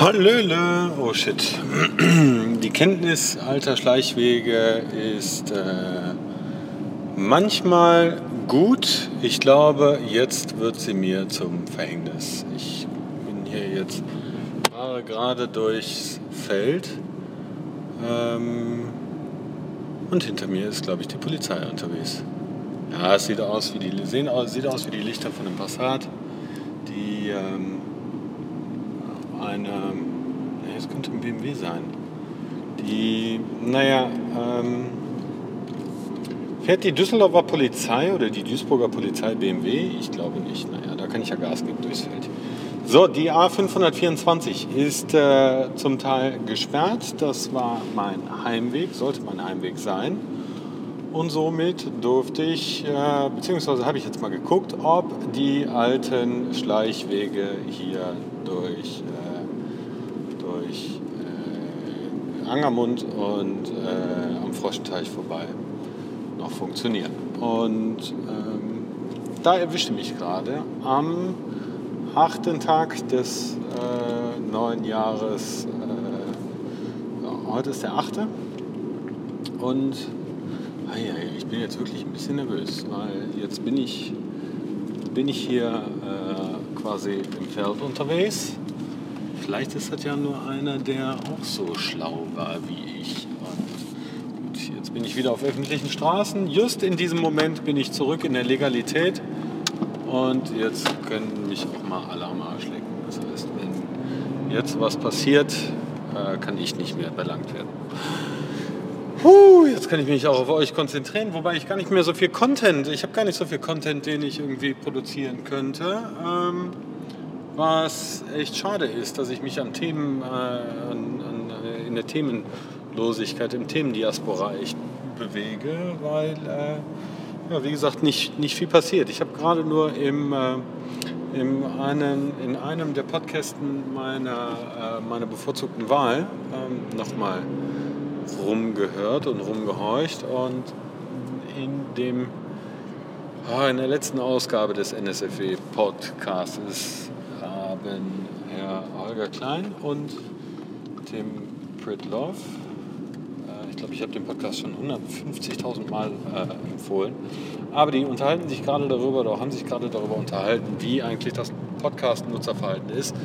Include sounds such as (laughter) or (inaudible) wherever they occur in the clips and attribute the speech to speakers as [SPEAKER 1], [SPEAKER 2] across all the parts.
[SPEAKER 1] Hallöle! Oh shit. (clears throat) Die Kenntnis alter Schleichwege ist äh, manchmal gut. Ich glaube, jetzt wird sie mir zum Verhängnis. Ich bin hier jetzt fahre gerade durchs Feld ähm, und hinter mir ist, glaube ich, die Polizei unterwegs. Ja, es sieht aus wie die, sehen aus, sieht aus wie die Lichter von einem Passat, die ähm, eine, es könnte ein BMW sein, die, naja, ähm, fährt die Düsseldorfer Polizei oder die Duisburger Polizei BMW? Ich glaube nicht. Naja, da kann ich ja Gas geben durchs Feld. So, die A524 ist äh, zum Teil gesperrt. Das war mein Heimweg, sollte mein Heimweg sein. Und somit durfte ich, äh, beziehungsweise habe ich jetzt mal geguckt, ob die alten Schleichwege hier durch, äh, durch äh, Angermund und äh, am Froschenteich vorbei noch funktionieren. Und ähm, da erwischte mich gerade am achten Tag des äh, neuen Jahres. Äh, heute ist der achte. Und ich bin jetzt wirklich ein bisschen nervös, weil jetzt bin ich, bin ich hier äh, quasi im Feld unterwegs. Vielleicht ist das ja nur einer, der auch so schlau war wie ich. Und gut, jetzt bin ich wieder auf öffentlichen Straßen. Just in diesem Moment bin ich zurück in der Legalität. Und jetzt können mich auch mal alle am Arsch lecken. Das heißt, wenn jetzt was passiert, äh, kann ich nicht mehr belangt werden. Puh, jetzt kann ich mich auch auf euch konzentrieren, wobei ich gar nicht mehr so viel Content, ich habe gar nicht so viel Content, den ich irgendwie produzieren könnte. Ähm, was echt schade ist, dass ich mich an Themen, äh, an, an, in der Themenlosigkeit, im Themendiaspora echt bewege, weil, äh, ja, wie gesagt, nicht, nicht viel passiert. Ich habe gerade nur im, äh, im einen, in einem der Podcasten meiner, äh, meiner bevorzugten Wahl ähm, nochmal rumgehört und rumgehorcht und in dem ah, in der letzten Ausgabe des NSFW Podcasts haben Herr Holger Klein und Tim Pritloff, äh, ich glaube, ich habe den Podcast schon 150.000 Mal äh, empfohlen, aber die unterhalten sich gerade darüber oder haben sich gerade darüber unterhalten, wie eigentlich das Podcast-Nutzerverhalten ist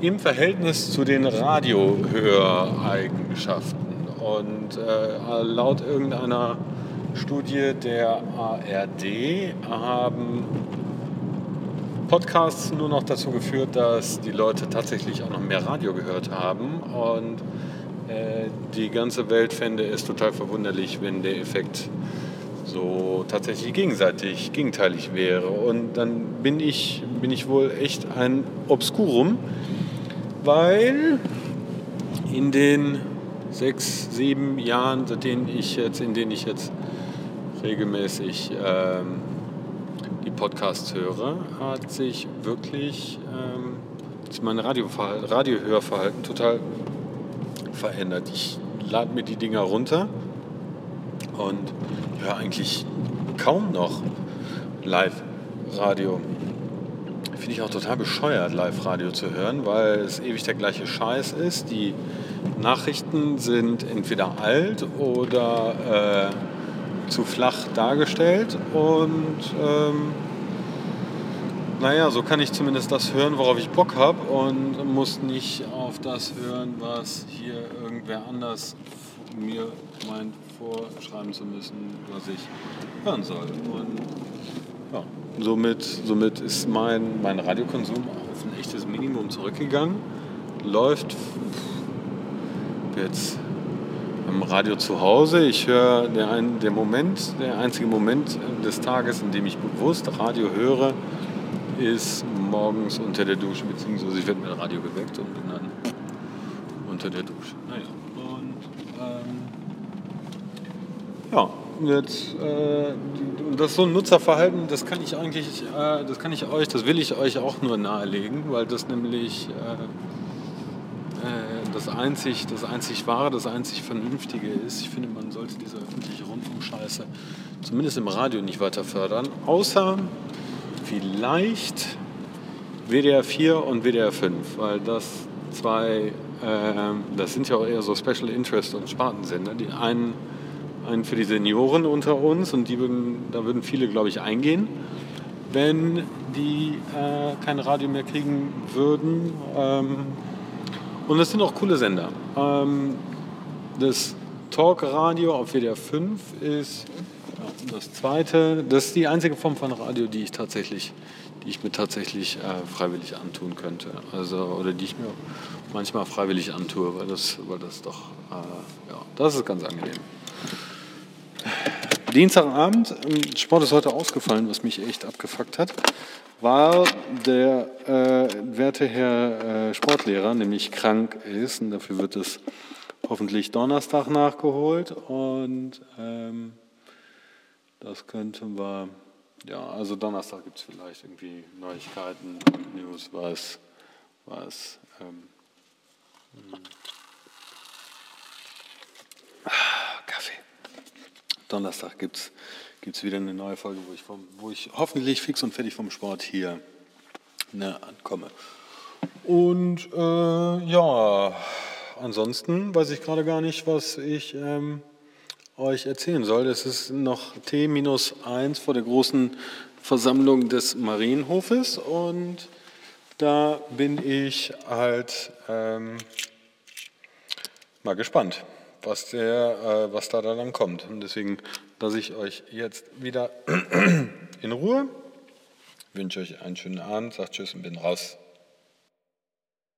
[SPEAKER 1] im Verhältnis zu den Radiohöreigenschaften. Und äh, laut irgendeiner Studie der ARD haben Podcasts nur noch dazu geführt, dass die Leute tatsächlich auch noch mehr Radio gehört haben. Und äh, die ganze Welt fände es total verwunderlich, wenn der Effekt so tatsächlich gegenseitig, gegenteilig wäre. Und dann bin ich, bin ich wohl echt ein Obscurum, weil in den sechs, sieben Jahren, seitdem ich jetzt, in denen ich jetzt regelmäßig ähm, Podcasts höre, hat sich wirklich ähm, mein Radiohörverhalten total verändert. Ich lade mir die Dinger runter und höre eigentlich kaum noch Live-Radio. Finde ich auch total bescheuert, Live-Radio zu hören, weil es ewig der gleiche Scheiß ist. Die Nachrichten sind entweder alt oder äh, zu flach dargestellt und ähm, naja, so kann ich zumindest das hören, worauf ich Bock habe und muss nicht auf das hören, was hier irgendwer anders mir meint vorschreiben zu müssen, was ich hören soll. Und ja, somit, somit ist mein, mein Radiokonsum auf ein echtes Minimum zurückgegangen. Läuft jetzt im Radio zu Hause. Ich höre der, der Moment, der einzige Moment des Tages, in dem ich bewusst Radio höre, ist morgens unter der Dusche, beziehungsweise ich werde mit dem Radio geweckt und bin dann unter der Dusche. Naja, und ähm, ja, jetzt, äh, das ist so ein Nutzerverhalten, das kann ich eigentlich, äh, das kann ich euch, das will ich euch auch nur nahelegen, weil das nämlich äh, das einzig, das einzig Wahre, das einzig Vernünftige ist. Ich finde, man sollte diese öffentliche Rundfunkscheiße zumindest im Radio nicht weiter fördern. Außer vielleicht, WDR 4 und WDR 5, weil das zwei, ähm, das sind ja auch eher so Special Interest und Spartensender. Die einen, einen für die Senioren unter uns und die würden, da würden viele, glaube ich, eingehen, wenn die äh, kein Radio mehr kriegen würden. Ähm, und das sind auch coole Sender. Ähm, das Talkradio auf WDR 5 ist das zweite. Das ist die einzige Form von Radio, die ich tatsächlich, die ich mir tatsächlich äh, freiwillig antun könnte. Also, oder die ich mir manchmal freiwillig antue, weil das, weil das doch, äh, ja, das ist ganz angenehm. Dienstagabend, ähm, Sport ist heute ausgefallen, was mich echt abgefuckt hat, weil der äh, werte Herr äh, Sportlehrer nämlich krank ist und dafür wird es hoffentlich Donnerstag nachgeholt und ähm, das könnten wir, ja, also Donnerstag gibt es vielleicht irgendwie Neuigkeiten News, was, was, ähm, hm. Kaffee. Donnerstag gibt es wieder eine neue Folge, wo ich, vom, wo ich hoffentlich fix und fertig vom Sport hier ne, ankomme. Und äh, ja, ansonsten weiß ich gerade gar nicht, was ich ähm, euch erzählen soll. Es ist noch T-1 vor der großen Versammlung des Marienhofes und da bin ich halt ähm, mal gespannt, was, der, äh, was da dann kommt. Und deswegen lasse ich euch jetzt wieder (clears throat) in Ruhe, wünsche euch einen schönen Abend, sagt Tschüss und bin raus.